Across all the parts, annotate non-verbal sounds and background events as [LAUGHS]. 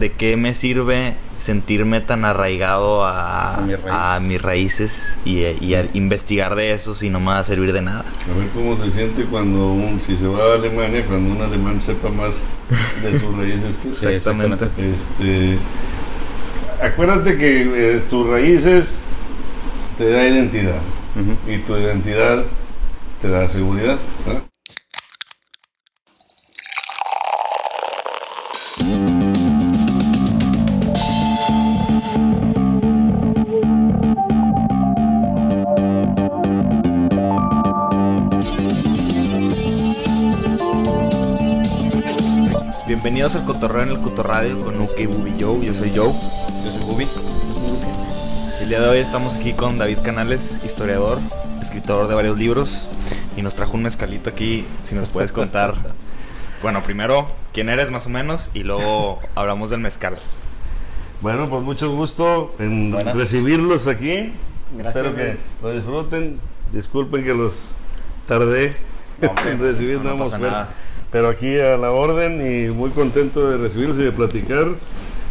¿de qué me sirve sentirme tan arraigado a, A mis raíces. a mis raíces y, y a investigar de eso si no me va a servir de nada? A ver cómo se siente cuando un, si se va a Alemania, cuando un alemán sepa más de sus raíces que Sí, Exactamente. Este, acuérdate que eh, tus raíces te da identidad y tu identidad te da seguridad. ¿verdad? Bienvenidos al Cotorreo en el Cotorradio con Uke y Bubi Joe. Yo soy Joe. Yo soy Bubi. El día de hoy estamos aquí con David Canales, historiador, escritor de varios libros. Y nos trajo un mezcalito aquí, si nos puedes contar. [LAUGHS] Bueno, primero, ¿quién eres más o menos? Y luego hablamos del mezcal. Bueno, pues mucho gusto en Buenas. recibirlos aquí. Gracias, Espero que lo disfruten. Disculpen que los tardé en recibir. no, pasa nada. Pero aquí a la orden y muy contento de recibirlos y de platicar.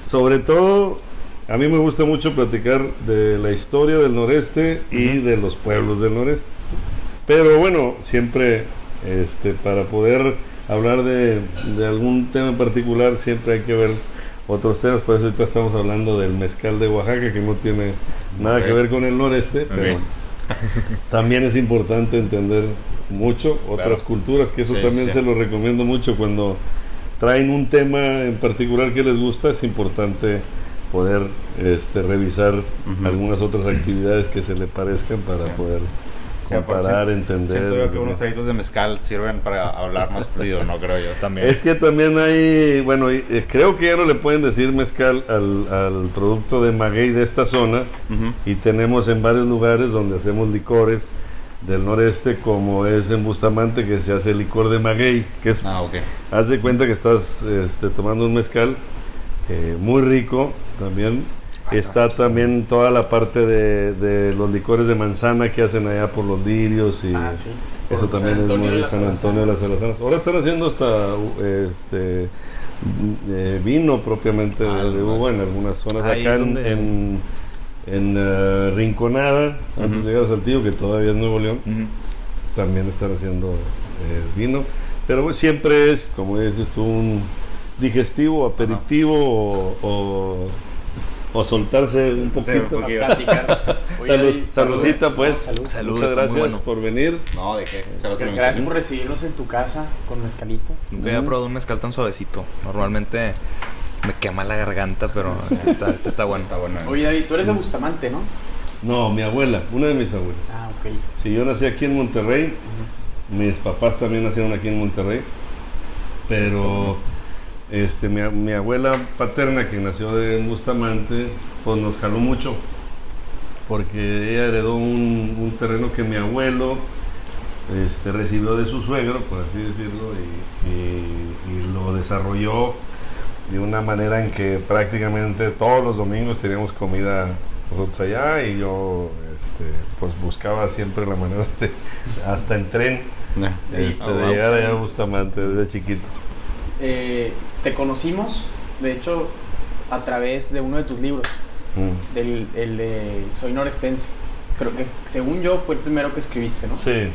Sobre todo, a mí me gusta mucho platicar de la historia del noreste y de los pueblos del noreste. Pero bueno, siempre este, para poder hablar de, de algún tema en particular, siempre hay que ver otros temas. Por eso ahorita estamos hablando del mezcal de Oaxaca, que no tiene nada que ver con el noreste, pero Ok. [LAUGHS] también es importante entender mucho otras Claro. culturas, que eso Sí, también sí. se lo recomiendo mucho cuando traen un tema en particular que les gusta, es importante poder este, revisar algunas otras actividades que se le parezcan para Sí. poder comparar, entender. Siento yo que unos traguitos de mezcal sirven para hablar más fluido, ¿no? Creo yo también. Es que también hay, bueno, eh, creo que ya no le pueden decir mezcal al, al producto de maguey de esta zona y tenemos en varios lugares donde hacemos licores del noreste como es en Bustamante que se hace licor de maguey, que es, Ah, ok. haz de cuenta que estás este, tomando un mezcal eh, muy rico también. Está también toda la parte de, de los licores de manzana que hacen allá por los lirios y Ah, sí. eso Por también es muy San Antonio de las Alazanas. Ahora están haciendo hasta este mm, eh, vino propiamente Ah, de, uva en algunas zonas acá es en, eh, Rinconada, antes de llegar a Saltillo, que todavía es Nuevo León, también están haciendo eh, vino. Pero pues, siempre es, como dices tú, un digestivo, aperitivo o, o, o soltarse un Sí, poquito. [LAUGHS] saludcita, pues. Salud. Salud, Muchas gracias bueno. por venir. No, ¿de qué? Gracias por recibirnos en tu casa con mezcalito. Nunca había probado un mezcal tan suavecito. Normalmente me quema la garganta, pero este está, este está bueno. Está bueno. ¿eh? Oye, David, tú eres de Bustamante, ¿no? No, mi abuela, una de mis abuelas. Ah, ok. Sí, yo nací aquí en Monterrey. Mis papás también nacieron aquí en Monterrey. Pero este, mi, abuela paterna, que nació de Bustamante, pues nos jaló mucho. Porque ella heredó un, un terreno que mi abuelo este, recibió de su suegro, por así decirlo, y, y- y lo desarrolló de una manera en que prácticamente todos los domingos teníamos comida nosotros allá y yo este, pues buscaba siempre la manera de, hasta en tren, este, de wow. llegar allá a Bustamante desde chiquito. Eh, te conocimos, de hecho, a través de uno de tus libros, Mm. del el de Soy Norestense. Creo que, según yo, fue el primero que escribiste, ¿no? Sí.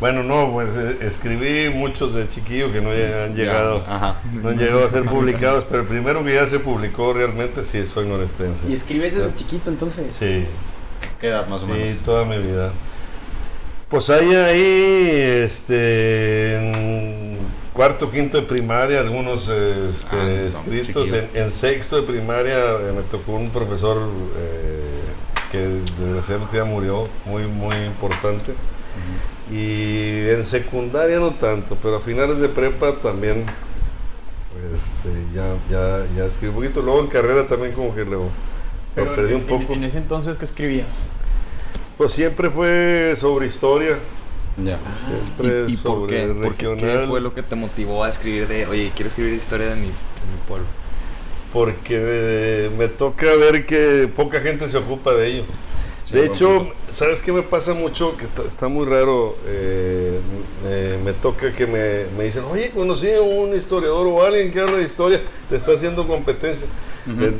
Bueno, no, pues eh, escribí muchos de chiquillo que no han llegado, Ajá. no han llegado a ser publicados, pero el primero que ya se publicó realmente sí soy norestense. Y escribes desde chiquito, entonces. Sí, ¿Qué edad más o sí, menos? toda mi vida. Pues hay ahí, este, en cuarto, quinto de primaria, algunos eh, este, Ah, no, escritos. en sexto de primaria eh, me tocó un profesor eh, que desgraciadamente ya murió, muy, muy importante. Y en secundaria no tanto, pero a finales de prepa también este, ya, ya, ya escribí un poquito. Luego en carrera también como que lo, Pero lo perdí en, un poco. en- en ese entonces, ¿qué escribías? Pues siempre fue sobre historia. Ya. Siempre ¿Y, y por qué? ¿Por qué? ¿Qué regional. fue lo que te motivó a escribir de, oye, quiero escribir historia de mi, de mi pueblo? Porque eh, me toca ver que poca gente se ocupa de ello. De hecho. ¿sabes qué me pasa mucho? Que está, está muy raro. eh, eh, me toca que me, me dicen, oye, conocí a un historiador o alguien que habla de historia, te está haciendo competencia. Eh,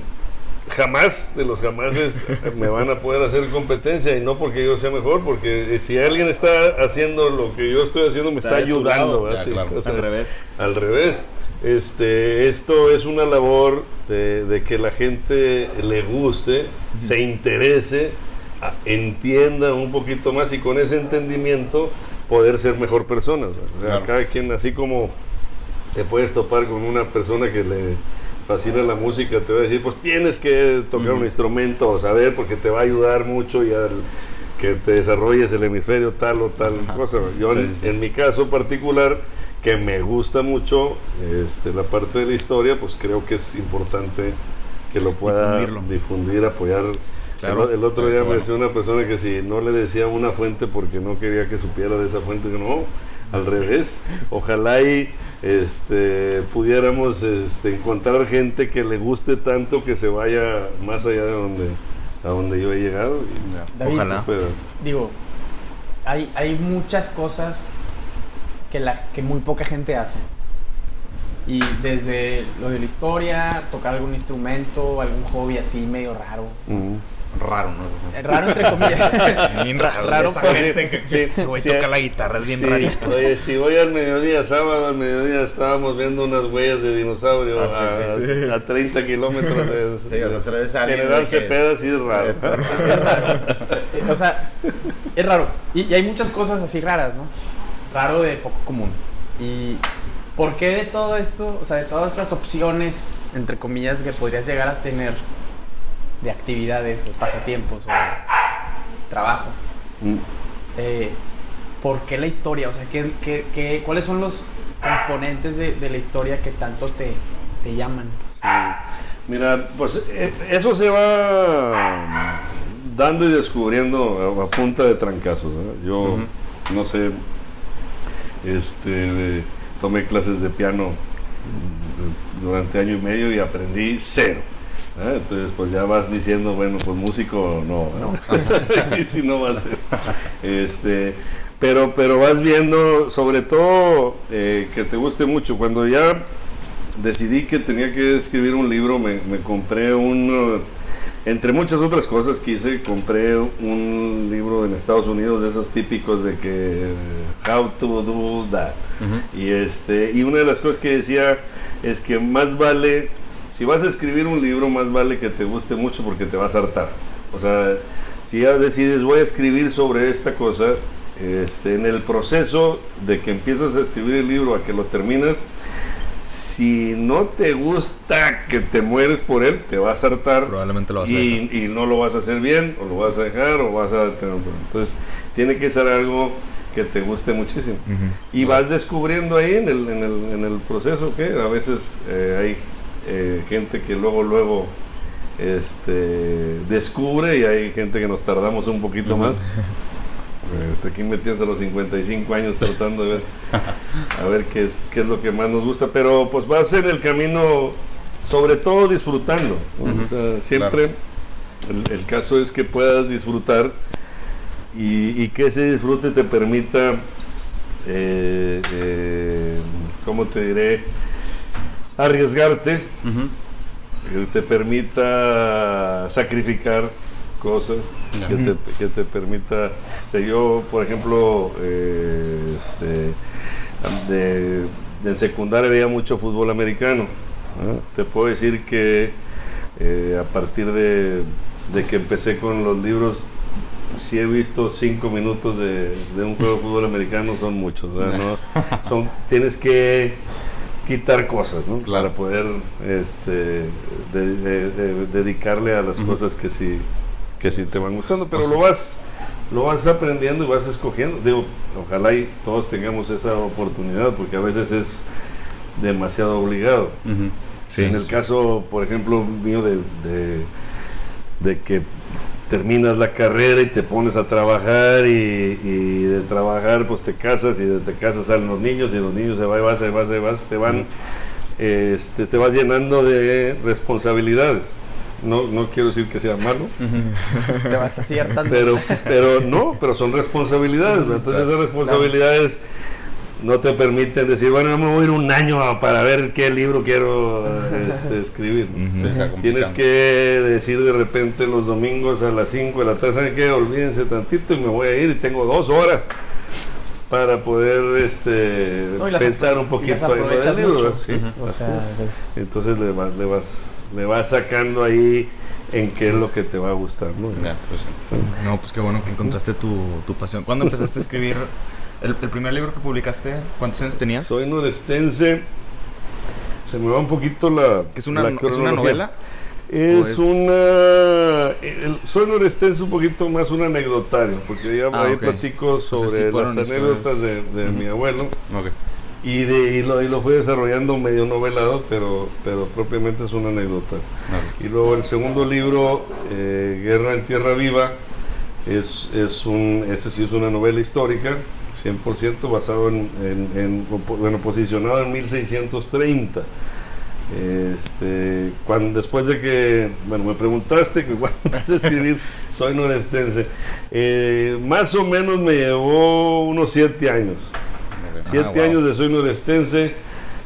jamás, de los jamases, [LAUGHS] me van a poder hacer competencia y no porque yo sea mejor, porque si alguien está haciendo lo que yo estoy haciendo, me está, ayudando. ya, claro. o sea, Al revés. al revés. Este, esto es una labor de, de que la gente le guste, se interese, a- entienda un poquito más y con ese entendimiento poder ser mejor persona. ¿verdad? O sea, Claro. Cada quien, así como te puedes topar con una persona que le fascina la música, te va a decir, pues tienes que tocar un instrumento o saber porque te va a ayudar mucho y al que te desarrolles el hemisferio tal o tal cosa. Yo en, Sí, sí. en mi caso particular, que me gusta mucho este, la parte de la historia, pues creo que es importante que lo pueda Difundirlo. difundir, apoyar. Claro. El, el otro día me decía una persona que si no le decía una fuente porque no quería que supiera de esa fuente, no, al revés. Ojalá y este, pudiéramos este, encontrar gente que le guste tanto que se vaya más allá de donde, a donde yo he llegado. y- Ya. David, Ojalá. pero, Digo, hay, hay muchas cosas que, la, que muy poca gente hace. Y desde lo de la historia, tocar algún instrumento, algún hobby así medio raro. Raro, ¿no? Eh, Raro entre comillas. [LAUGHS] Bien raro. Raro, esa pues. gente que [LAUGHS] Sí, ese güey sí, toca la guitarra, es bien Sí, rarito. Oye, si voy al mediodía, sábado al mediodía, estábamos viendo unas huellas de dinosaurio Ah, a, a 30 kilómetros de, [LAUGHS] ese alguien, General Cepeda, sí es raro. Es raro. Eh, O sea, es raro. Y, y hay muchas cosas así raras, ¿no? Raro de poco común. ¿Y por qué de todo esto, o sea, de todas las opciones, entre comillas, que podrías llegar a tener de actividades o pasatiempos o trabajo? Mm. eh, ¿Por qué la historia? O sea, ¿qué, qué, qué- cuáles son los componentes de, de la historia que tanto te, te llaman? Mira, pues eh, eso se va dando y descubriendo a, punta de trancazos. Yo, no sé, este, eh, tomé clases de piano durante año y medio y aprendí cero. ¿Verdad? Entonces, pues ya vas diciendo, bueno, pues músico no, [LAUGHS] y si no va a ser. Este, pero, pero vas viendo, sobre todo, eh, que te guste mucho. Cuando ya decidí que tenía que escribir un libro, me, me compré un, entre muchas otras cosas que hice, compré un libro en Estados Unidos de esos típicos de que How to do that. Y este, y una de las cosas que decía es que más vale, si vas a escribir un libro, más vale que te guste mucho porque te vas a hartar. O sea, si ya decides voy a escribir sobre esta cosa, este, en el proceso de que empiezas a escribir el libro a que lo terminas, si no te gusta que te mueres por él, te vas a hartar Probablemente lo vas a y, y no lo vas a hacer bien, o lo vas a dejar, o vas a tener un problema. Entonces, tiene que ser algo que te guste muchísimo. Ujú. Y vas descubriendo ahí en el, en el, en el proceso que a veces eh, hay eh, gente que luego, luego este, descubre y hay gente que nos tardamos un poquito más. Este, aquí metías a los 55 años tratando de ver a ver qué es, qué es lo que más nos gusta, pero pues vas en el camino, sobre todo disfrutando. ¿no? O sea, siempre el, el caso es que puedas disfrutar y, y que ese disfrute te permita, eh, eh, ¿cómo te diré? Arriesgarte, que te permita sacrificar cosas, que te, que te permita, o sea, yo, por ejemplo, eh, este, de, secundaria veía mucho fútbol americano. ¿no? Te puedo decir que eh, a partir de, de que empecé con los libros, si he visto cinco minutos de, de un juego de fútbol americano, son muchos. ¿verdad? [LAUGHS] ¿No? Son, tienes que quitar cosas, ¿no? Claro. Para poder este, de- de- de- dedicarle a las cosas que sí, que sí te van gustando. Pero lo vas, lo vas aprendiendo y vas escogiendo. Digo, ojalá y todos tengamos esa oportunidad, porque a veces es demasiado obligado. Sí. En el caso, por ejemplo, mío de, de, de que terminas la carrera y te pones a trabajar y, y de trabajar pues te casas y de te casas salen los niños y los niños se van y vas, y vas, y vas, te van, este, te vas llenando de responsabilidades. No, no quiero decir que sea malo, [LAUGHS] Te vas aciertando. pero, pero no, pero son responsabilidades. Entonces esas responsabilidades no te permiten decir, bueno, me voy a ir un año para ver qué libro quiero este, escribir. Tienes que decir de repente los domingos a las 5 de la tarde, ¿saben qué? Olvídense tantito y me voy a ir y tengo dos horas para poder este, No, y las pensar un poquito en el libro. O sea, es. Entonces le vas, le, vas, le vas sacando ahí en qué es lo que te va a gustar. ¿no? Ya, pues. No, pues qué bueno que encontraste tu, tu pasión. ¿Cuándo empezaste a escribir el, el primer libro que publicaste? ¿Cuántos años tenías? Soy norestense. Se me va un poquito la. ¿Es una, la ¿Es una novela? Es, ¿O es- una. el- soy norestense un poquito más un anecdotario, porque ya Ah, ahí ok. platico sea, sobre sí las anécdotas de, de mi abuelo. Ok. Y, de, y, lo, y lo fui desarrollando medio novelado, pero, pero propiamente es una anécdota. Ok. Y luego el segundo libro, eh, Guerra en Tierra Viva, es, es un, ese sí es una novela histórica, 100% basado en, en- en- bueno, posicionado en 1630. Este, cuando, después de que, bueno, me preguntaste que cuando empecé [LAUGHS] a escribir, soy norestense, Eh, más o menos me llevó unos siete años. Siete wow. años de soy norestense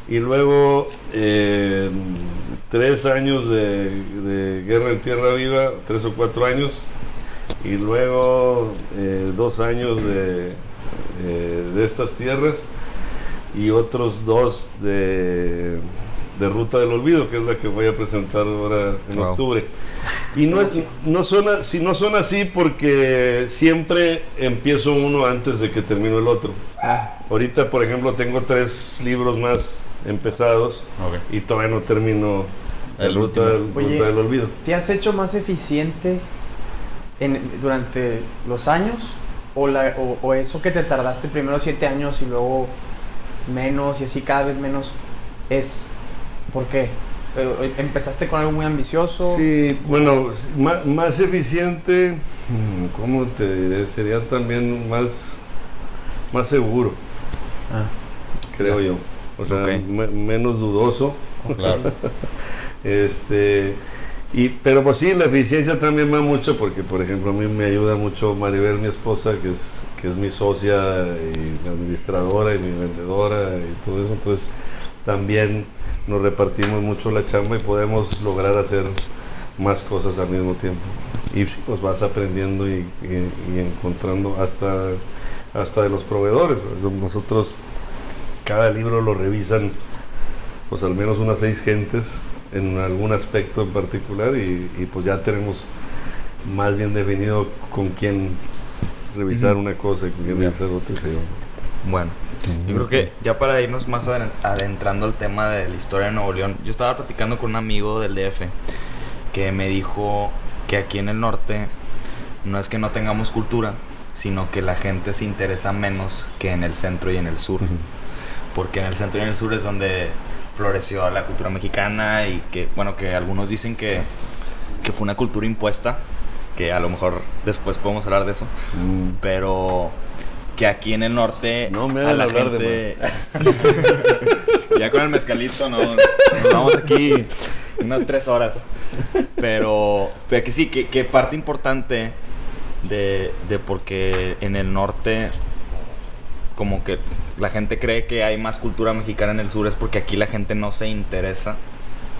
y luego eh, tres años de, de guerra en tierra viva, tres o cuatro años, y luego eh, dos años de, eh, de estas tierras y otros dos de, de Ruta del Olvido, que es la que voy a presentar ahora en Wow. octubre. Y no, es, no, son, si no son así porque siempre empiezo uno antes de que termino el otro. ah, Ahorita, por ejemplo, tengo tres libros más empezados y todavía no termino El el Ruta, del. Oye. Ruta del Olvido. ¿Te has hecho más eficiente en- durante los años? O, la- o- o eso que te tardaste primero siete años y luego menos y así cada vez menos? ¿Es por qué? Eh, ¿Empezaste con algo muy ambicioso? Sí, bueno, más, más eficiente, ¿cómo te diré? Sería también más, más seguro, Ah, creo yo. O sea, menos dudoso. Claro. [LAUGHS] Este, y, pero pues sí, la eficiencia también va mucho porque, por ejemplo, a mí me ayuda mucho Maribel, mi esposa, que es, que es mi socia y mi administradora y mi vendedora y todo eso. Entonces, también nos repartimos mucho la chamba y podemos lograr hacer más cosas al mismo tiempo. Y pues vas aprendiendo y, y- y encontrando hasta, hasta de los proveedores. Nosotros cada libro lo revisan pues al menos unas seis gentes en algún aspecto en particular y, y, pues ya tenemos más bien definido con quién revisar una cosa y con quién Ya. revisar otra. sí. Bueno, yo creo que ya para irnos más aden- adentrando al tema de la historia de Nuevo León, yo estaba platicando con un amigo del DF que me dijo que aquí en el norte no es que no tengamos cultura, sino que la gente se interesa menos que en el centro y en el sur. Porque en el centro y en el sur es donde floreció la cultura mexicana y que, bueno, que algunos dicen que, que fue una cultura impuesta, que a lo mejor después podemos hablar de eso, Mm, pero que aquí en el norte No me a la hablar gente [LAUGHS] ya con el mezcalito no nos vamos aquí unas tres horas. Pero, pero que sí que, que parte importante de, de porque en el norte como que la gente cree que hay más cultura mexicana en el sur es porque aquí la gente no se interesa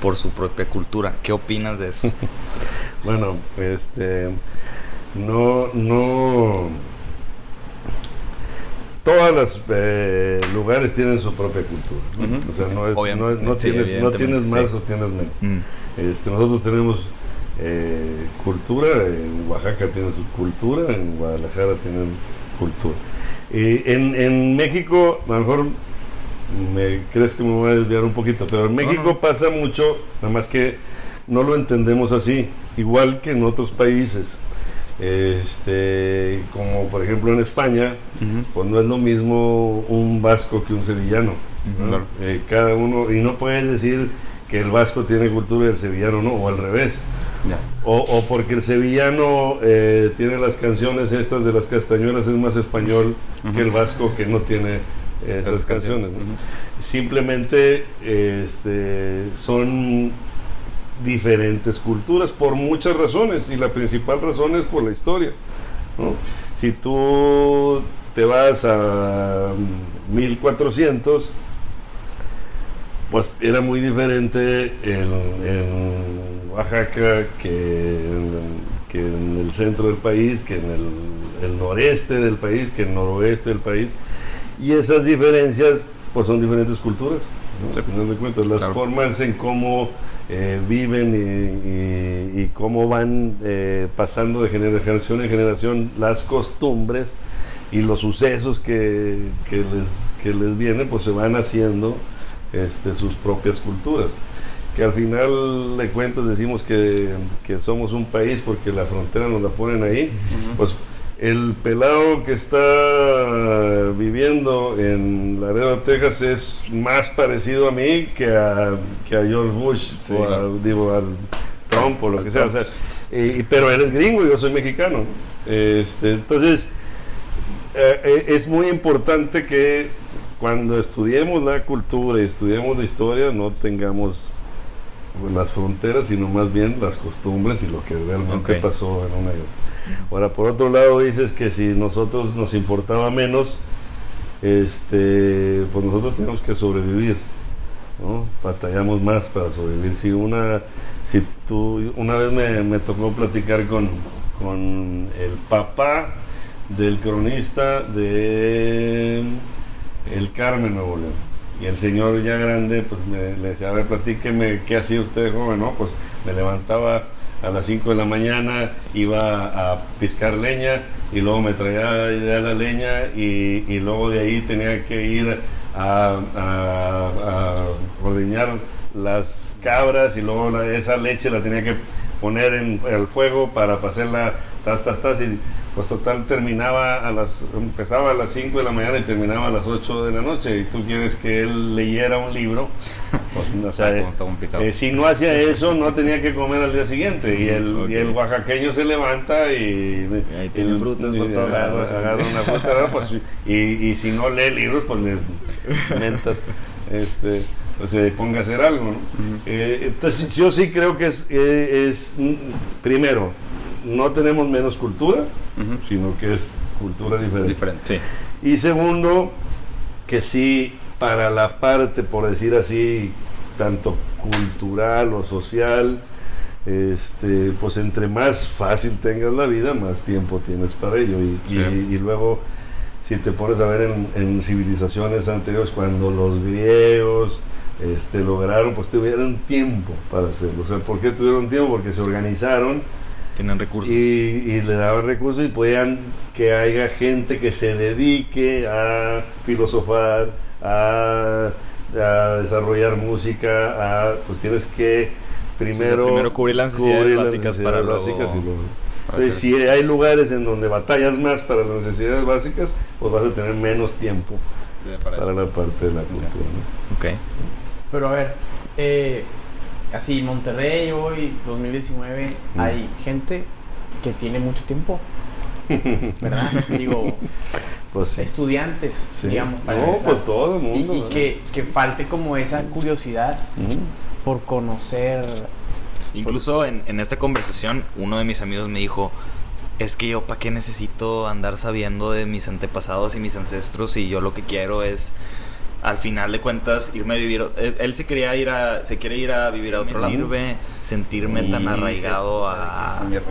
por su propia cultura ¿qué opinas de eso? [LAUGHS] Bueno, este no, no todas las eh, lugares tienen su propia cultura. O sea, no, es, no, Obviamente, no sí, tienes, no tienes más sí. o tienes menos. Mm, Este, nosotros tenemos eh, cultura, en Oaxaca tienen su cultura, en Guadalajara tienen cultura. Y en, en México, a lo mejor me crees que me voy a desviar un poquito, pero en México no. pasa mucho, nada más que no lo entendemos así, igual que en otros países. Este, como por ejemplo en España, pues no es lo mismo un vasco que un sevillano. Eh, cada uno, y no puedes decir que el vasco tiene cultura y el sevillano no, o al revés. Ya. O, o porque el sevillano eh, tiene las canciones estas de las castañuelas, es más español que el vasco que no tiene esas Esas canciones. Simplemente este, son diferentes culturas por muchas razones y la principal razón es por la historia. ¿no? si tú te vas a 1400, pues era muy diferente en, en Oaxaca que en, que en el centro del país, que en el, el noreste del país, que en el noroeste del país. Y esas diferencias, pues son diferentes culturas. ¿no? Sí. Al final de cuentas, las Claro. formas en cómo eh, viven y, y- y cómo van eh, pasando de generación en generación las costumbres y los sucesos que, que les, que les vienen, pues se van haciendo este, sus propias culturas. Que al final de cuentas decimos que, que somos un país porque la frontera nos la ponen ahí, pues el pelado que está viviendo en Laredo, Texas es más parecido a mí que a, que a George Bush Sí, o a- claro. digo, al Trump o lo que sea. o sea, y- pero él es gringo y yo soy mexicano. Este, entonces, eh, eh, es muy importante que cuando estudiemos la cultura y estudiemos la historia no tengamos las fronteras, sino más bien las costumbres y lo que realmente pasó en una y otra. Ahora, por otro lado, dices que si nosotros nos importaba menos, este, pues nosotros tenemos que sobrevivir, ¿no? Batallamos más para sobrevivir. Si una, si tú, una vez me, me tocó platicar con, con el papá del cronista de El Carmen, Nuevo León. Y el señor ya grande, pues me, le decía, a ver, platíqueme, ¿qué hacía usted joven? No, pues me levantaba a las 5 de la mañana, iba a piscar leña y luego me traía la leña y, y luego de ahí tenía que ir a, a- ordeñar las cabras y luego la- esa leche la tenía que poner en el fuego para hacerla tas, tas, tas pues total terminaba a las, empezaba a las 5 de la mañana y terminaba a las 8 de la noche y tú quieres que él leyera un libro, [LAUGHS] pues o sea, eh, si no hacía [LAUGHS] eso no tenía que comer al día siguiente y el, y el oaxaqueño se levanta y, Y ahí tiene y- frutas por todos lados. agarra una fruta. Pues, [LAUGHS] y, y si no lee libros pues le mentas este o se ponga a hacer algo ¿no? Eh, entonces yo sí creo que es, eh, es mm, primero no tenemos menos cultura sino que es cultura diferente Diferente. Sí. y segundo, que sí, para la parte, por decir así, tanto cultural o social, este, pues entre más fácil tengas la vida, más tiempo tienes para ello. Y, Sí. y- y luego, si te pones a ver en, en civilizaciones anteriores, cuando los griegos este, lograron, pues tuvieron tiempo para hacerlo. O sea, ¿por qué tuvieron tiempo? Porque se organizaron Tienen recursos. y, y le daban recursos y podían que haya gente que se dedique a filosofar, a, a desarrollar música, a, pues tienes que primero, primero cubrir las necesidades cubrir las básicas para necesidades luego- básicas y luego- Entonces, si hay lugares en donde batallas más para las necesidades básicas, pues vas a tener menos tiempo Para la parte de la cultura. ¿no? Ok. Pero a ver, eh, así, Monterrey hoy, 2019, Mm. hay gente que tiene mucho tiempo. ¿Verdad? [LAUGHS] Digo, Pues sí. estudiantes, Sí. digamos. para no, pues todo el Y, mundo. y que, que falte como esa curiosidad Ujú. por conocer. Incluso en, en esta conversación, uno de mis amigos me dijo, es que yo para qué necesito andar sabiendo de mis antepasados y mis ancestros y yo lo que quiero es, al final de cuentas, irme a vivir, él, él se quería ir a, se quiere ir a vivir a otro lado, sirve sentirme tan arraigado se-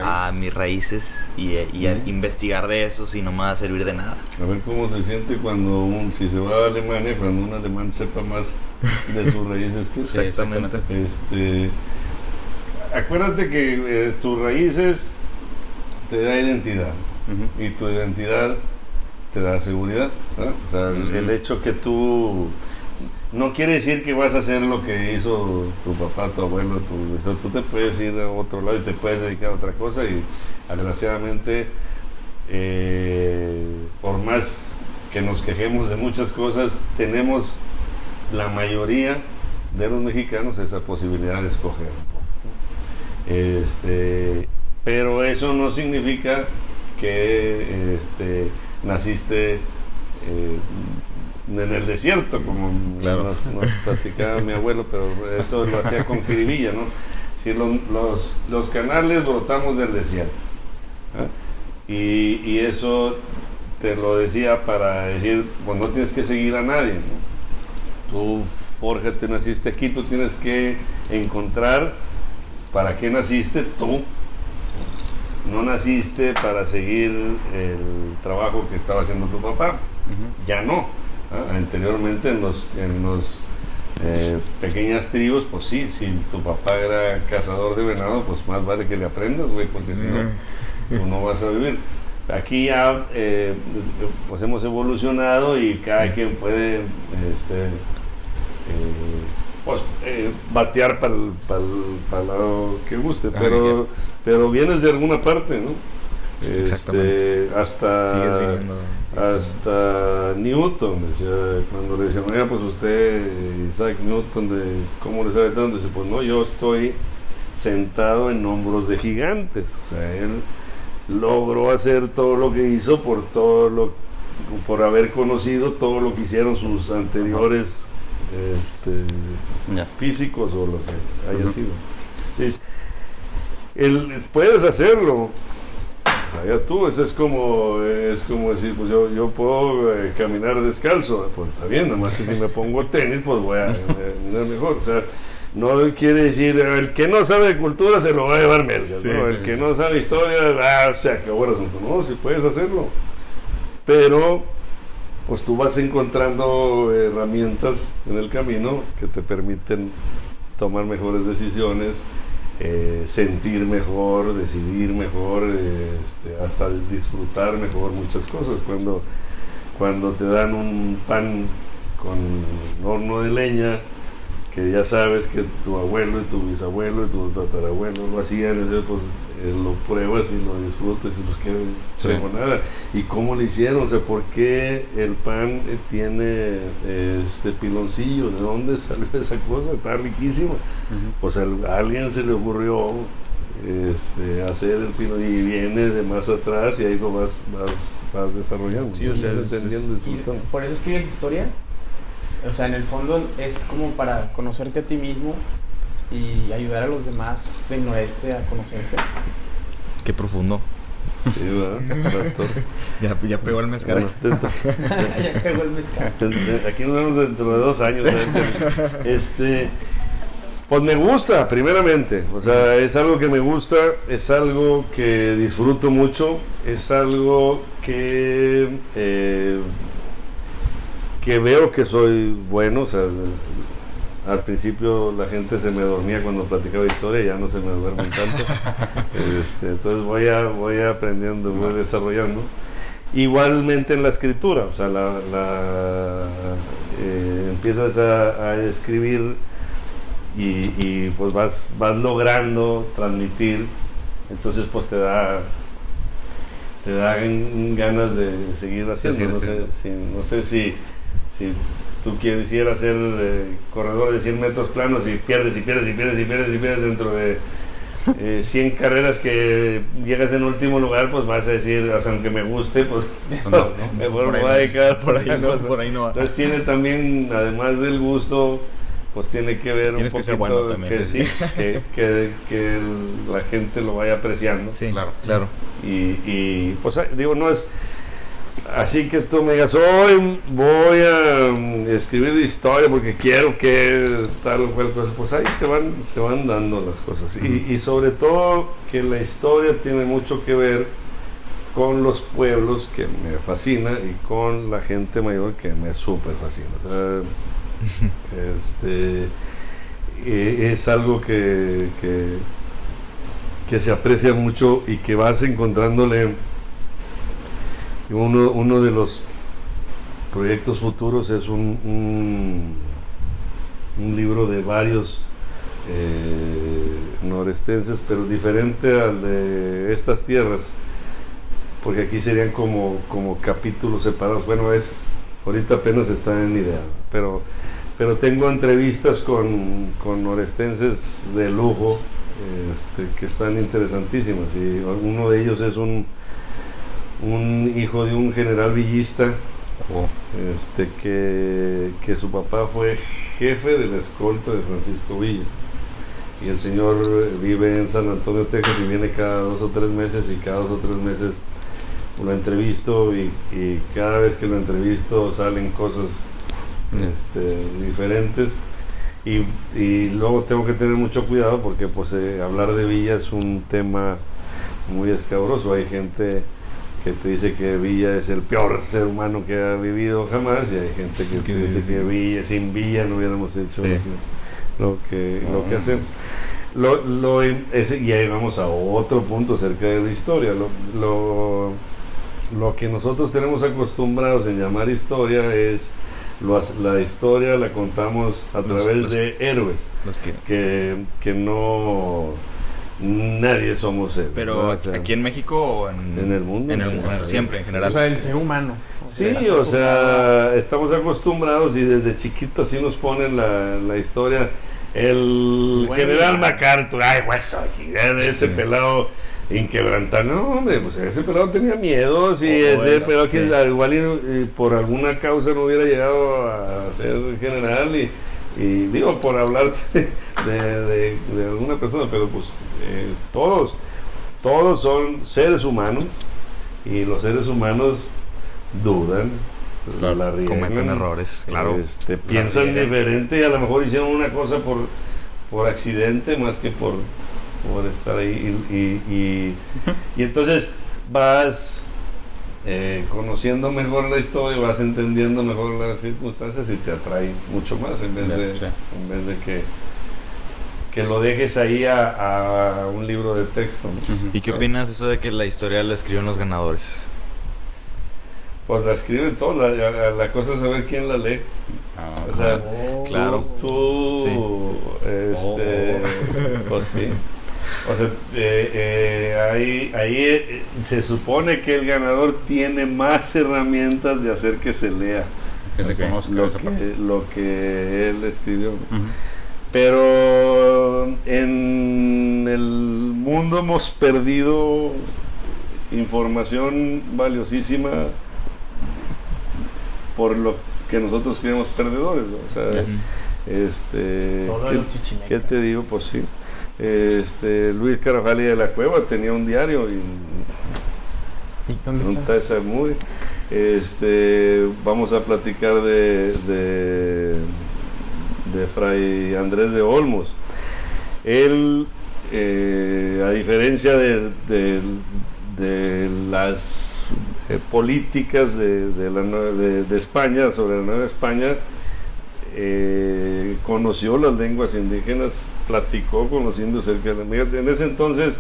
a, a mis raíces. y, y a investigar de eso si no me va a servir de nada. A ver cómo se siente cuando un, si se va a Alemania, cuando un alemán sepa más de sus [LAUGHS] raíces que Sí, exactamente. Este, acuérdate que eh, tus raíces te da identidad. Y tu identidad te da seguridad. ¿verdad? O sea, el- hecho que tú no quiere decir que vas a hacer lo que hizo tu papá, tu abuelo, tu, eso, tú te puedes ir a otro lado y te puedes dedicar a otra cosa y desgraciadamente eh, por más que nos quejemos de muchas cosas, tenemos la mayoría de los mexicanos esa posibilidad de escoger. Este, pero eso no significa que este, naciste eh, en el desierto, como Claro. nos, nos platicaba mi abuelo, pero eso lo hacía con jiribilla, ¿no? Si lo- los, los canales brotamos del desierto. ¿ah? Y, y eso te lo decía para decir, pues no tienes que seguir a nadie. ¿no? Tú, Jorge, te naciste aquí, tú tienes que encontrar para qué naciste tú. No naciste para seguir el trabajo que estaba haciendo tu papá. Ya no. ¿ah? Anteriormente en los, en los eh, pequeñas tribus, pues sí, si tu papá era cazador de venado, pues más vale que le aprendas, güey, porque si no, tú no vas a vivir. Aquí ya eh, pues hemos evolucionado y cada quien puede este, eh, pues, eh, batear para el, para el- para el lado que guste, Ah, pero, vienes de alguna parte, ¿no? Este, Exactamente. hasta Sigues viniendo. sí, hasta Newton, decía, cuando le decían, oiga, pues usted, Isaac Newton, de ¿cómo le sabe tanto? Dice, pues no, yo estoy sentado en hombros de gigantes. O sea, él logró hacer todo lo que hizo por todo lo por haber conocido todo lo que hicieron sus anteriores este, físicos o lo que haya sido. Entonces, el- puedes hacerlo. Ya tú, eso es como, es como decir, pues yo, yo puedo eh, caminar descalzo. Pues está bien, nada más que si me pongo tenis, pues voy a caminar mejor. O sea, no quiere decir, el que no sabe de cultura se lo va a llevar mergas, Sí, ¿no? El sí, que sí. no sabe historia, ah, se acabó el asunto. No, si puedes hacerlo. Pero, pues tú vas encontrando herramientas en el camino que te permiten tomar mejores decisiones, eh, sentir mejor, decidir mejor, este, hasta disfrutar mejor muchas cosas. Cuando, cuando te dan un pan con horno de leña, que ya sabes que tu abuelo y tu bisabuelo y tu tatarabuelo lo hacían, entonces, pues eh, lo pruebas y lo disfrutas y pues qué Sí. nada. ¿Y cómo le hicieron? O sea, ¿por qué el pan eh, tiene eh, este piloncillo? ¿De dónde salió [LAUGHS] esa cosa? Está riquísima. Pues al- a alguien se le ocurrió este, hacer el pino y viene de más atrás y ahí lo vas, vas, vas desarrollando. Sí, o sea, Vas es- entendiendo, es- ¿Y disfrutando. por eso escribes historia? O sea, en el fondo es como para conocerte a ti mismo y ayudar a los demás del noreste a conocerse. Qué profundo. Sí. [LAUGHS] Ya, ya pegó el mezcal. Bueno, dentro- [LAUGHS] ya pegó el mezcal. Aquí nos vemos dentro de dos años. Este, pues me gusta, primeramente. O sea, es algo que me gusta, es algo que disfruto mucho, es algo que, eh, que veo que soy bueno. O sea, al principio la gente se me dormía cuando platicaba historia, ya no se me duermen tanto. [LAUGHS] Este, entonces voy, a, voy aprendiendo, voy desarrollando. Igualmente en la escritura, o sea, la, la, eh, empiezas a, a escribir y, y, pues vas, vas logrando transmitir, entonces pues te da te dan ganas de seguir haciendo. sé, no sé si, si tú quisieras ser eh, corredor de 100 metros planos y pierdes y pierdes y pierdes y pierdes y pierdes dentro de eh, 100 carreras que llegas en último lugar, pues vas a decir, o sea, aunque me guste, pues No, [LAUGHS] no, mejor Por me voy a dedicar por ahí por ahí no va. Entonces tiene también, además del gusto, pues tiene que ver Tienes un que ser poquito bueno también, que, sí, que, que- que la gente lo vaya apreciando. Sí, Claro. claro. Y, y, pues digo, no es así que tú me digas, hoy voy a mm, escribir de historia porque quiero que tal o cual cosa, pues ahí se van, se van dando las cosas. Y, y sobre todo que la historia tiene mucho que ver con los pueblos que me fascina y con la gente mayor que me súper fascina. O sea, [LAUGHS] este, eh, es algo que, que, que se aprecia mucho y que vas encontrándole uno, uno de los proyectos futuros es un, un, libro de varios eh, norestenses, pero diferente al de estas tierras, porque aquí serían como, como capítulos separados. Bueno, es ahorita apenas está en idea, pero, pero tengo entrevistas con, con norestenses de lujo este, que están interesantísimas y uno de ellos es un, un hijo de un general villista Oh, este, que, que su papá fue jefe de la escolta de Francisco Villa. Y el señor vive en San Antonio, Texas y viene cada dos o tres meses y cada dos o tres meses lo entrevisto y, y cada vez que lo entrevisto salen cosas este, diferentes. Y, y luego tengo que tener mucho cuidado porque pues eh, hablar de Villa es un tema muy escabroso. Hay gente que te dice que Villa es el peor ser humano que ha vivido jamás y hay gente que te dice que Villa, sin Villa no hubiéramos hecho Sí. lo que, lo que hacemos. Lo, lo- ese- y ahí vamos a otro punto acerca de la historia. Lo, lo, lo que nosotros tenemos acostumbrados en llamar historia es la historia la contamos a Los- través los- de héroes Los que, que, que no nadie somos héroes. pero ¿no? O sea, aquí en México o en, En el mundo, En el en mundo, el- siempre, en general. O sea, el ser humano. O Sí, sea, o sea, estamos acostumbrados y desde chiquitos así nos ponen la, la historia. El Bueno, general. MacArthur, ay, hueso, aquí, ese pelado inquebrantable. No, hombre, pues ese pelado tenía miedos y Oh, ese es, pelado que sí. al igual y, y por alguna causa no hubiera llegado a ser general y, y digo, por hablar de, de- de alguna persona, pero pues eh, todos, todos son seres humanos y los seres humanos dudan, Claro, la riegan, cometen errores, claro. este, piensan diferente y a lo mejor hicieron una cosa por, por accidente más que por, por estar ahí. Y, y- y- y entonces vas eh, conociendo mejor la historia, vas entendiendo mejor las circunstancias y te atrae mucho más en vez de, sí. en vez de que, que lo dejes ahí a, a un libro de texto. ¿no? ¿Y qué opinas eso de que la historia la escriben los ganadores? Pues la escriben todos, la, la- la cosa es saber quién la lee. Ah, O sea, Oh. Claro. Tú, este, pues sí. O sea, eh, eh, ahí, ahí eh, se supone que el ganador tiene más herramientas de hacer que se lea que se conozca lo esa parte. que, lo que él escribió. Ujú. Pero en el mundo hemos perdido información valiosísima por lo que nosotros creemos perdedores. ¿no? O sea, este, ¿qué- los chichimecas. ¿Qué te digo? Pues sí. Este, Luis Carajali de la Cueva tenía un diario y ¿Y dónde está? esa muy. Este, vamos a platicar de, de, de Fray Andrés de Olmos. Él, eh, a diferencia de, de- de las eh, políticas de, de la España, sobre la Nueva España, eh, conoció las lenguas indígenas, platicó con los indios cerca de la En ese entonces,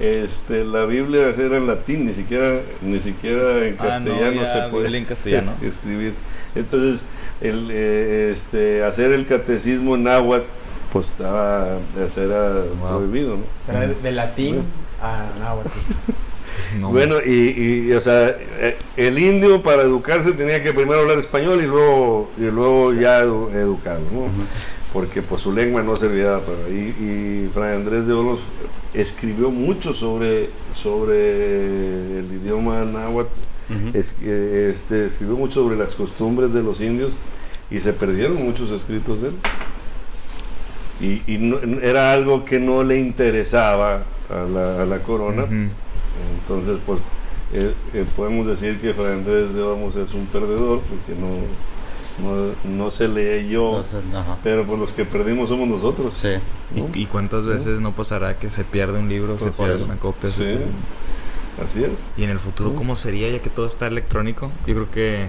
este, la Biblia era en latín, ni siquiera, ni siquiera en Ah, no, castellano se puede Biblia en castellano. es- [LAUGHS] escribir. Entonces, el, eh, este, hacer el catecismo en náhuatl, pues estaba, era prohibido. ¿no? Será de, de latín a náhuatl. [LAUGHS] No. Bueno, y, y, o sea, eh, el indio para educarse tenía que primero hablar español y luego, y luego ya edu- educarlo, ¿no? Porque pues su lengua no servía para... Y, y Fray Andrés de Olos escribió mucho sobre, sobre el idioma náhuatl, Es- eh, este, escribió mucho sobre las costumbres de los indios y se perdieron muchos escritos de él. Y, y no- era algo que no le interesaba a la, a la corona. Entonces, pues eh, eh, podemos decir que Fray Andrés de Olmos es un perdedor porque no, no, no se leyó, Entonces, ajá. pero pues los que perdimos somos nosotros. Sí. ¿no? ¿Y, y cuántas veces no pasará que se pierde un libro, se Pues, pierde sí. una copia? se Sí. pierde- Así es. Y en el futuro, ¿cómo sería ya que todo está electrónico? Yo creo que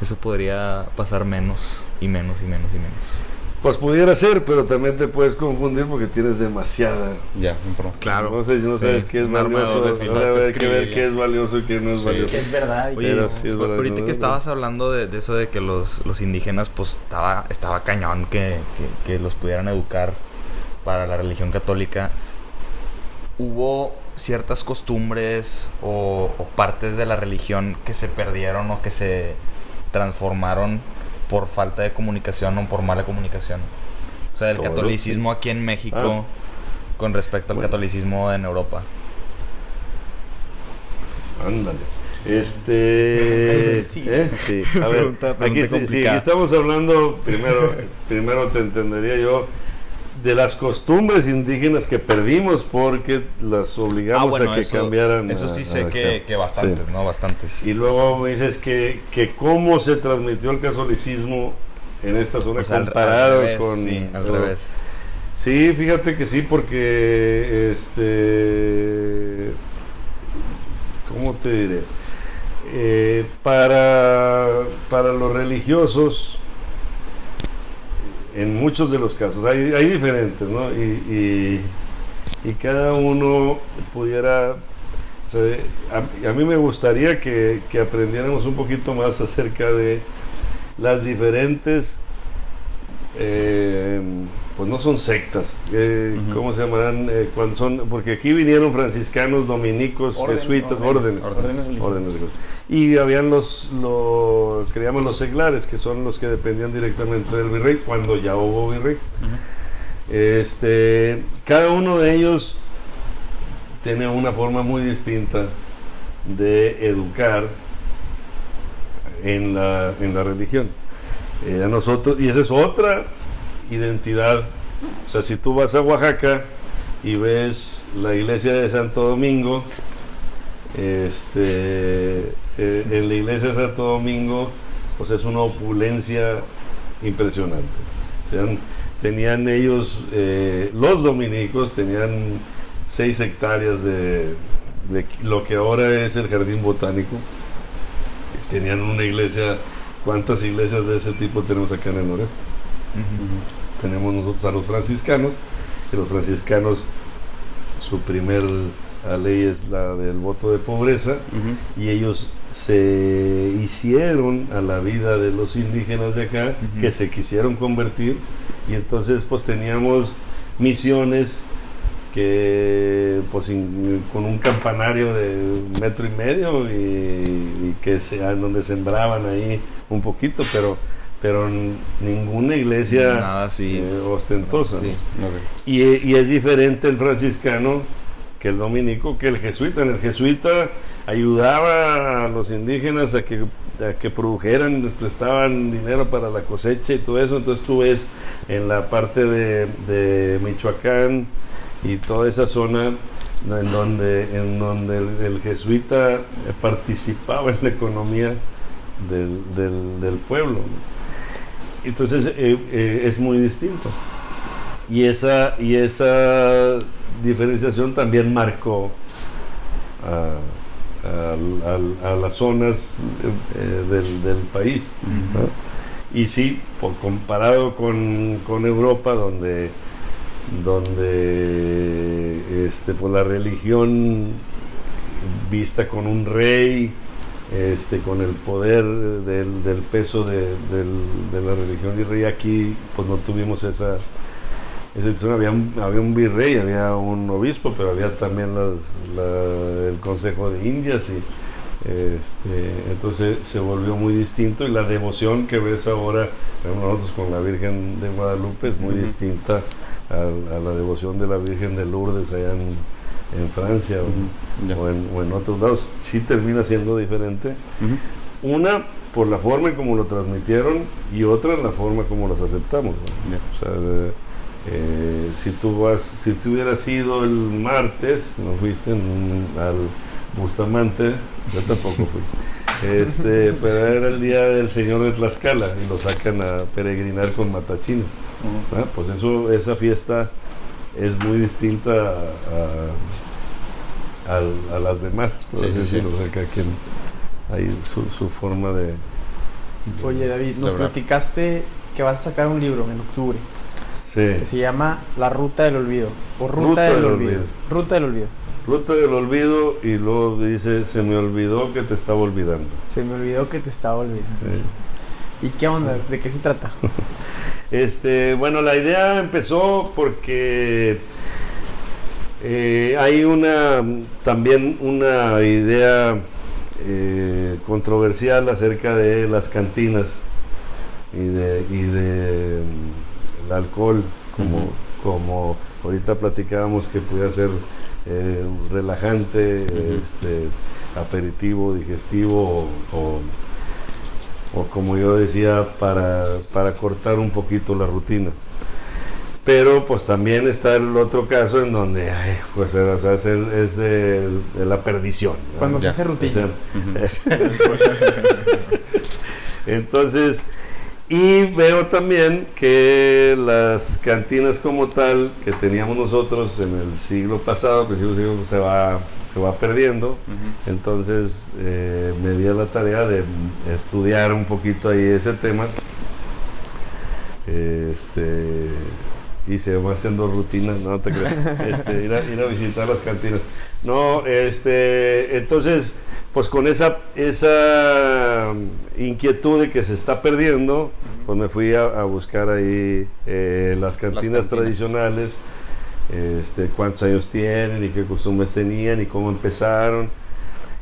eso podría pasar menos y menos y menos y menos. Pues pudiera ser, pero también te puedes confundir porque tienes demasiada. Ya. Claro. No sé si no Sí, sabes qué es valioso. Ahora hay que que ver qué es valioso y qué no es Sí. valioso. Que es verdad. y Oye, Pero sí es verdad, ahorita no que es estabas hablando de, de eso de que los, los indígenas, pues estaba, estaba cañón que, que- que los pudieran educar para la religión católica, hubo ciertas costumbres o, o partes de la religión que se perdieron o que se transformaron por falta de comunicación o por mala comunicación. O sea, el Todo, catolicismo aquí en México Ah. con respecto al Bueno. catolicismo en Europa. Ándale. Este. [LAUGHS] Sí. ¿eh? Sí. A [LAUGHS] ver, Pregunta- pregunta aquí, sí- sí, complicada. aquí estamos hablando. Primero, primero te entendería yo. De las costumbres indígenas que perdimos porque las obligamos a que Ah, eso, cambiaran. Eso sí a- sé a- que, que bastantes, Sí. ¿no? Bastantes. Y luego me dices que, que cómo se transmitió el catolicismo en esta zona O sea, al- al comparado revés, con. Sí, al con- revés. Sí, fíjate que sí, porque este. ¿Cómo te diré? Eh, para, para los religiosos, en muchos de los casos, hay, diferentes, ¿no? Y, y- cada uno pudiera. a mí me gustaría que, que aprendiéramos un poquito más acerca de las diferentes eh, pues no son sectas, eh. ¿cómo se llamarán? Eh, cuando son, porque aquí vinieron franciscanos, dominicos, Órdenes, jesuitas, órdenes, órdenes. Y habían los, lo que llaman los seglares, que son los que dependían directamente del virrey, cuando ya hubo virrey. Este, cada uno de ellos tiene una forma muy distinta de educar en la, en la religión. Eh, a nosotros, y esa es otra identidad. O sea, si tú vas a Oaxaca y ves la iglesia de Santo Domingo, este, eh, en la iglesia de Santo Domingo, pues es una opulencia impresionante. O sea, tenían ellos, eh, los dominicos, tenían seis hectáreas de, de lo que ahora es el jardín botánico. Tenían una iglesia, ¿cuántas iglesias de ese tipo tenemos acá en el noreste? Tenemos nosotros a los franciscanos, y los franciscanos, su primer la ley es la del voto de pobreza, y ellos se hicieron a la vida de los indígenas de acá, que se quisieron convertir, y entonces pues teníamos misiones que pues in- con un campanario de metro y medio y, y que sea donde sembraban ahí un poquito, pero pero ninguna iglesia Nada así. eh, ostentosa. Sí. Y, y es diferente el franciscano que el dominico, que el jesuita. En el jesuita ayudaba a los indígenas a que, a que produjeran, les prestaban dinero para la cosecha y todo eso. Entonces tú ves en la parte de, de Michoacán y toda esa zona en donde, en donde el, el jesuita participaba en la economía del, del- del pueblo. Entonces eh, eh, es muy distinto. Y esa, y esa diferenciación también marcó a, a- las zonas eh, del, del país. ¿no? Y sí, por comparado con, con Europa, donde, donde este, pues la religión vista con un rey, este, con el poder del, del peso de, del- de la religión y rey aquí, pues no tuvimos esa, esa situación. había, un, había un virrey, había un obispo, pero había también las, la- el Consejo de Indias y este, entonces se volvió muy distinto y la devoción que ves ahora nosotros con la Virgen de Guadalupe es muy distinta a, a la devoción de la Virgen de Lourdes allá en, en Francia o- Ya. o, en, o en otros lados. Sí termina siendo diferente. Una por la forma en cómo lo transmitieron y otra en la forma como los aceptamos. ¿no? O sea, de- eh, si tú vas, si tú hubieras ido el martes, no fuiste en- al Bustamante, yo tampoco fui. [LAUGHS] Este, pero era el día del Señor de Tlaxcala y lo sacan a peregrinar con matachines. ¿ah? Pues eso, esa fiesta es muy distinta a, a- a las demás. por Sí, así sí, sí. decirlo. O sea, cada quien hay su, su forma de, Oye, David, nos platicaste que vas a sacar un libro en octubre sí. que se llama La Ruta del Olvido o Ruta, Ruta del, del olvido. Olvido. Ruta del Olvido. Ruta del olvido y luego dice, se me olvidó que te estaba olvidando. Se me olvidó que te estaba olvidando. ¿Y qué onda? ¿De qué se trata? [LAUGHS] Este, bueno, la idea empezó porque eh, hay una también una idea eh, controversial acerca de las cantinas y de, y de mm, el alcohol como, como ahorita platicábamos que pudiera ser eh, relajante, este, aperitivo, digestivo o, o- o como yo decía, para, para cortar un poquito la rutina. Pero pues también está el otro caso en donde, ay, pues o sea, es, el- es de, de la perdición. ¿no? Cuando se hace O rutina. [LAUGHS] [LAUGHS] [LAUGHS] Entonces, y veo también que las cantinas como tal que teníamos nosotros en el siglo pasado, principio siglo, se va, se va perdiendo. Entonces eh, me di a la tarea de estudiar un poquito ahí ese tema. Este, y se va haciendo rutina, no te creas. [LAUGHS] Este, ir, a, ir a visitar las cantinas. No, este, entonces, pues con esa, esa inquietud de que se está perdiendo, pues me fui a, a buscar ahí eh, las cantinas cantinas. tradicionales, este, cuántos años tienen y qué costumbres tenían y cómo empezaron.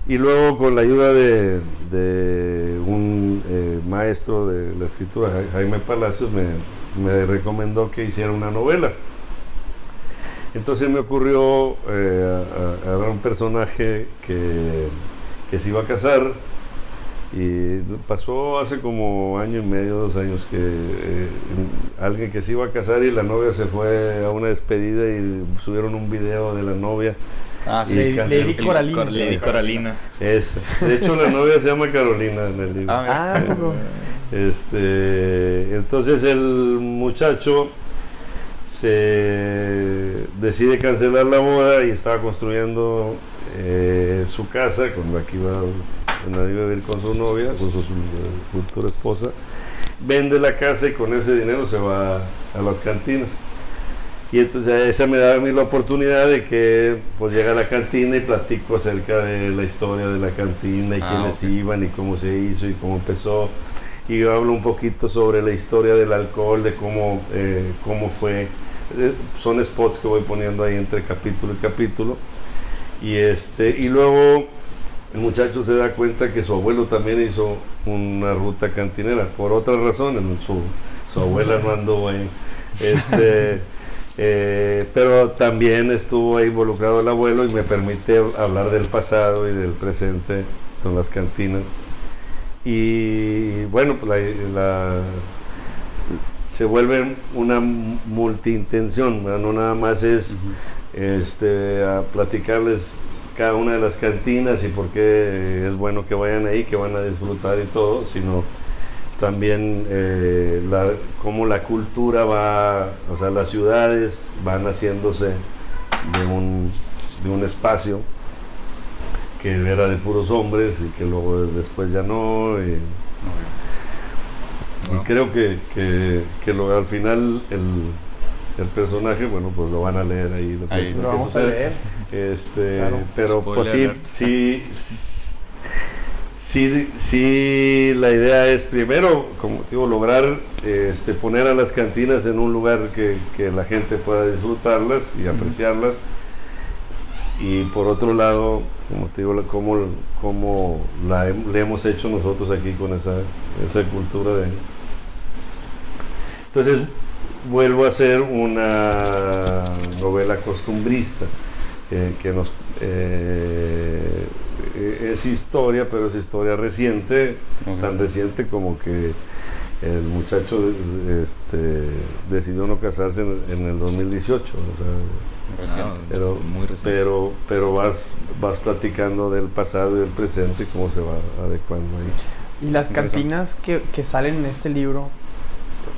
Y luego con la ayuda de, de un eh, maestro de la escritura, Ja- Jaime Palacios, me, me recomendó que hiciera una novela. Entonces me ocurrió eh, agarrar un personaje que, que se iba a casar y pasó hace como año y medio, dos años que eh, alguien que se iba a casar y la novia se fue a una despedida y subieron un video de la novia. Ah, sí. Lady, Lady Coralina. Cor- Lady Coralina. Esa. De hecho la novia se llama Carolina en el libro. Ah. Ah. Este, entonces el muchacho se decide cancelar la boda y estaba construyendo eh, su casa con la que iba, en la que iba a vivir con su novia, con su, su, eh, futura esposa. Vende la casa y con ese dinero se va a las cantinas. Y entonces esa me da a mí la oportunidad de que pues llega a la cantina y platico acerca de la historia de la cantina y Ah, quiénes iban y cómo se hizo y cómo empezó. Y yo hablo un poquito sobre la historia del alcohol, de cómo, eh, cómo fue. Eh, son spots que voy poniendo ahí entre capítulo y capítulo. Y, este, y luego el muchacho se da cuenta que su abuelo también hizo una ruta cantinera, por otras razones. Su, su abuela no anduvo ahí. Este, [LAUGHS] eh, pero también estuvo ahí involucrado el abuelo y me permite hablar del pasado y del presente con las cantinas. Y bueno, pues la, la- se vuelve una multiintención, no nada más es este, a platicarles cada una de las cantinas y por qué es bueno que vayan ahí, que van a disfrutar y todo, sino también eh, la, cómo la cultura va, o sea, las ciudades van haciéndose de un, de un espacio que era de puros hombres y que luego después ya no. Y, y creo que, que, que lo, al final el, el personaje, bueno, pues lo van a leer ahí. Lo, Ahí. lo vamos a sucede. leer. Este, Claro. pero Spoiler pues sí, alert. sí, sí, sí, la idea es primero, como te digo, lograr este, poner a las cantinas en un lugar que, que la gente pueda disfrutarlas y apreciarlas. Y por otro lado, como te digo, cómo, cómo la, le hemos hecho nosotros aquí con esa, esa cultura de... Entonces, vuelvo a hacer una novela costumbrista que, que nos eh, es historia, pero es historia reciente, tan reciente como que el muchacho este, decidió no casarse en, en el 2018, o sea, Reciente. Ah, pero, muy reciente. pero, pero vas, vas platicando del pasado y del presente cómo se va adecuando ahí. ¿Y las cantinas que, que salen en este libro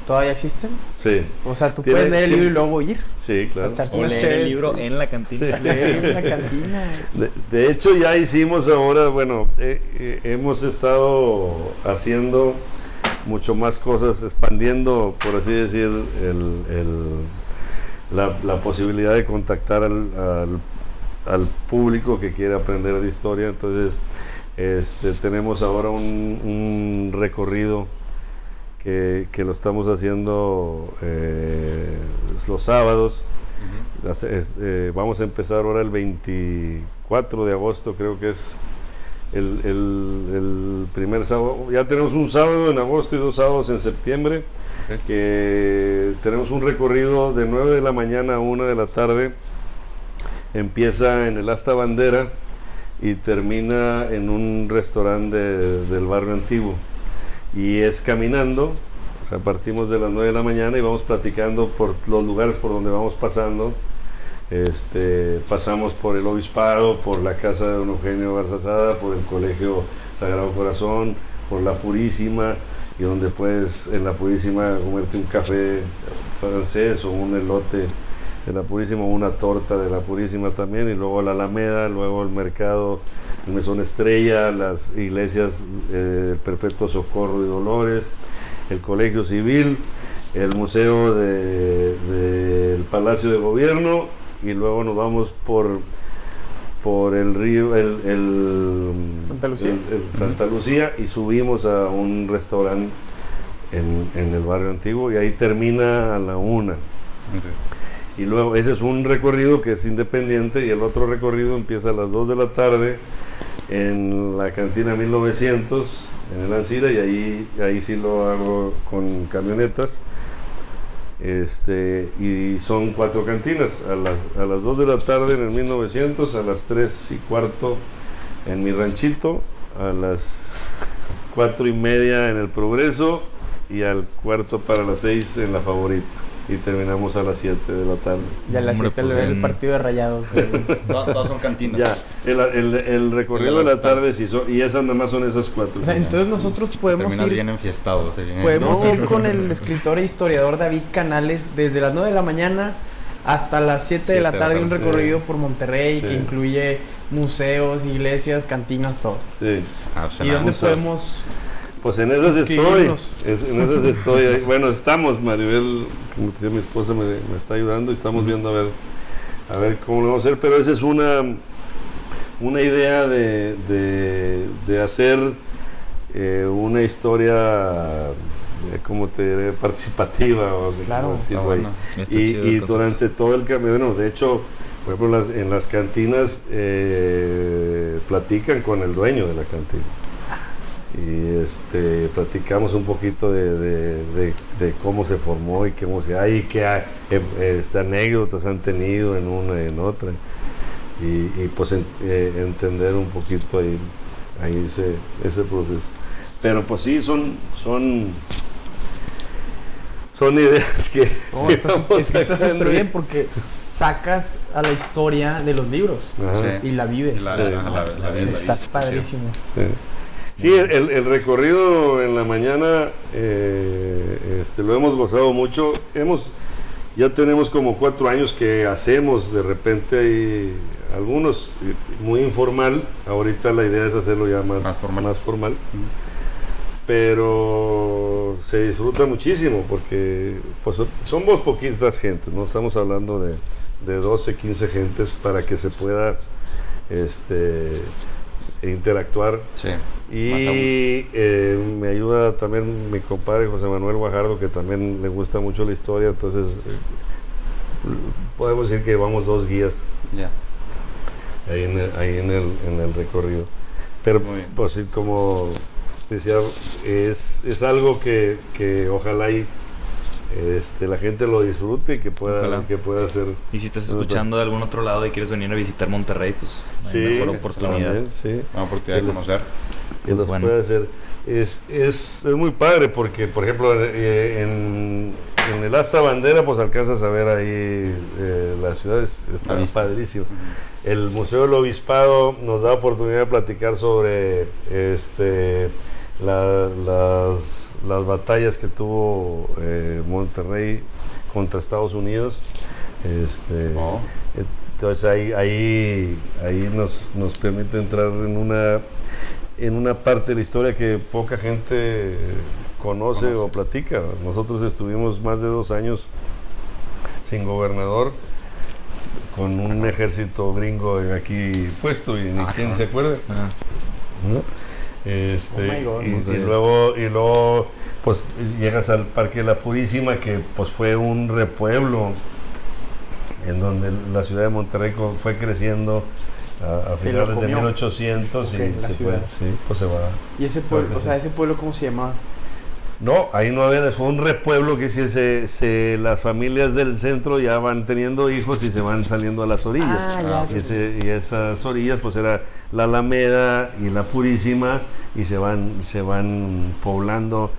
todavía existen? Sí, O sea, tú puedes leer el libro y luego ir. sí, claro. O leer el libro en la cantina. [LAUGHS] Leer en la cantina. De, de hecho, ya hicimos ahora, bueno, eh, eh, hemos estado haciendo mucho más cosas, expandiendo, por así decir, el, el- la, la posibilidad de contactar al, al- al público que quiere aprender de historia. Entonces, este, tenemos ahora un, un recorrido que, que lo estamos haciendo eh, los sábados. Es- eh, vamos a empezar ahora el 24 de agosto, creo que es el, el- el primer sábado. Ya tenemos un sábado en agosto y dos sábados en septiembre. Que tenemos un recorrido de 9 de la mañana a 1 de la tarde. Empieza en el Asta Bandera y termina en un restaurante de- del barrio antiguo. Y es caminando, O sea, partimos de las 9 de la mañana y vamos platicando por los lugares por donde vamos pasando. Este, pasamos por el obispado, por la casa de don Eugenio Barzazada, por el colegio Sagrado Corazón, por la Purísima, y donde puedes en la Purísima comerte un café francés o un elote de la Purísima, una torta de la Purísima también, y luego la Alameda, luego el mercado, el Mesón Estrella, las iglesias eh, del Perpetuo Socorro y Dolores, el Colegio Civil, el Museo de- del Palacio de Gobierno, y luego nos vamos por por el río, el, el- Santa Lucía. el- el Santa Lucía y subimos a un restaurante en, en el barrio antiguo y ahí termina a la una. Y luego ese es un recorrido que es independiente y el otro recorrido empieza a las 2 de la tarde en la cantina 1900 en el Ancira y ahí, ahí sí lo hago con camionetas. Este, y son cuatro cantinas, a las, a las 2 de la tarde en el 1900, a las 3 y cuarto en mi ranchito, a las 4 y media en el Progreso y al cuarto para las 6 en la favorita. Y terminamos a las 7 de la tarde. Ya a las Hombre, 7 pues, el en- partido de rayados. [LAUGHS] Todas, todas son cantinas. Ya, el, el- el recorrido de la tarde sí son, y esas nada más son esas cuatro. O sea, entonces nosotros podemos Terminas ir, bien enfiestado. podemos No, ir con el escritor e historiador David Canales desde las 9 de la mañana hasta las 7 de la Siete de la tarde, un recorrido por Monterrey Sí. que incluye museos, iglesias, cantinas, todo. Sí. Ah, ¿Y dónde podemos Pues en esas estoy. Es- en esas estoy. Bueno, estamos, Maribel, como decía mi esposa, me, me está ayudando y estamos viendo a ver, a ver cómo lo vamos a hacer. Pero esa es una, una idea de, de, de hacer eh, una historia, eh, como te diré, participativa. O Claro. bueno. Y, durante todo el camino, bueno, de hecho, por ejemplo, las- en las cantinas eh, platican con el dueño de la cantina. Y este, platicamos un poquito de, de- de- de cómo se formó y cómo se hay, y qué eh, este, anécdotas han tenido en una y en otra. Y, y, pues en- eh, entender un poquito ahí, ahí ese, ese proceso. Pero pues sí, son, son, son ideas que... [LAUGHS] No, es que está súper bien porque sacas a la historia de los libros y la vives. La- Sí. la- la- la- la- Está la- padrísimo. Sí, Sí, el, el recorrido en la mañana eh, este, lo hemos gozado mucho. Hemos, ya tenemos como cuatro años que hacemos de repente hay algunos muy informal. Ahorita la idea es hacerlo ya más, Más formal. más formal. Pero se disfruta muchísimo porque pues, somos poquitas gentes, no estamos hablando de, de 12, 15 gentes para que se pueda este, interactuar Sí. Y eh, me ayuda también mi compadre José Manuel Guajardo, que también le gusta mucho la historia, entonces eh, podemos decir que vamos dos guías ahí en el, ahí en el, en el recorrido. Pero pues como decía, es, es algo que, que ojalá y este, la gente lo disfrute y que pueda, Ojalá. que pueda hacer. Y si estás escuchando de algún otro lado y quieres venir a visitar Monterrey, pues hay Sí, mejor oportunidad. también, sí. Una oportunidad de conocer. Que los bueno. puede hacer. Es, es, es muy padre porque, por ejemplo, eh, en, en el Asta Bandera, pues alcanzas a ver ahí eh, la ciudad, es- está padrísimo. El Museo del Obispado nos da oportunidad de platicar sobre este, la- las, las batallas que tuvo eh, Monterrey contra Estados Unidos. Este, Oh. entonces ahí, ahí, ahí nos, nos permite entrar en una, en una parte de la historia que poca gente conoce, Conoce. o platica. Nosotros estuvimos más de dos años sin gobernador, con un ejército gringo aquí puesto y ni Ajá. quién se acuerda. ¿no? Este, Oh God. y, No y luego, y luego pues llegas al Parque de la Purísima, que pues fue un repueblo en donde la ciudad de Monterrey fue creciendo a, a finales de comió. 1800 Ok, y se ciudad. fue, sí, pues se va. ¿Y ese pueblo, o sea, ese pueblo cómo se llamaba? No, ahí no había, fue un repueblo que sí, se, se- las familias del centro ya van teniendo hijos y se van saliendo a las orillas. Ah, ya. Y, ese- y esas orillas pues era la Alameda y la Purísima y se van, se van poblando.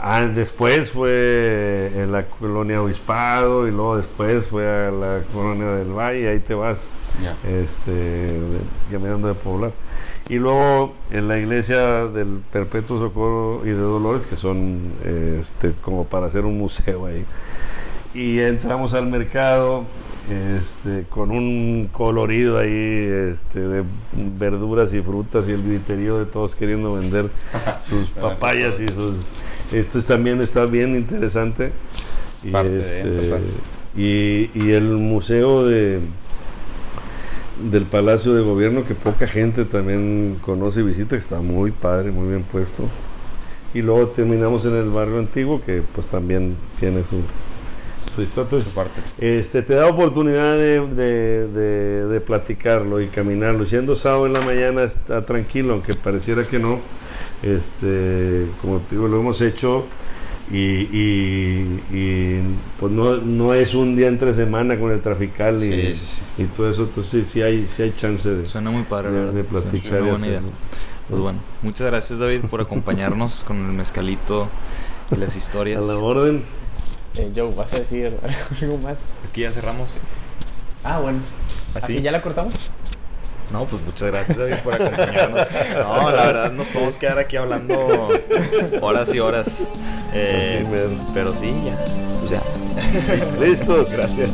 Ah, después fue en la colonia Obispado y luego después fue a la colonia del Valle, ahí te vas Ya. este, caminando de poblar. Y luego en la iglesia del Perpetuo Socorro y de Dolores, que son este, como para hacer un museo ahí. Y entramos al mercado este, con un colorido ahí este, de verduras y frutas y el griterío de todos queriendo vender [LAUGHS] sus papayas y sus... Esto es- también está bien interesante. Y, Parte de, este, y, y el museo de del Palacio de Gobierno que poca gente también conoce y visita, que está muy padre, muy bien puesto. Y luego terminamos en el barrio antiguo, que pues también tiene su, su. Entonces, parte. este, te da oportunidad de, de- de- de platicarlo y caminarlo. Siendo sábado en la mañana está tranquilo, aunque pareciera que no. Este, como te digo, lo hemos hecho y, y- y, pues no, no es un día entre semana con el trafical y, Sí, sí, sí. y todo eso. Entonces sí, sí hay, sí hay chance de, Suena muy padre, de, de platicar. buena idea. Pues bueno, muchas gracias David por acompañarnos [LAUGHS] con el mezcalito y las historias. A la orden. Eh, Joe, ¿vas a decir [LAUGHS] algo más? Es que ya cerramos. Ah, bueno. ¿Así? ¿Así ya la cortamos? No, pues muchas gracias David por acompañarnos. No, la verdad nos podemos quedar aquí hablando horas y horas. Eh, pero sí, ya. Pues ya. [LAUGHS] Listos. Gracias.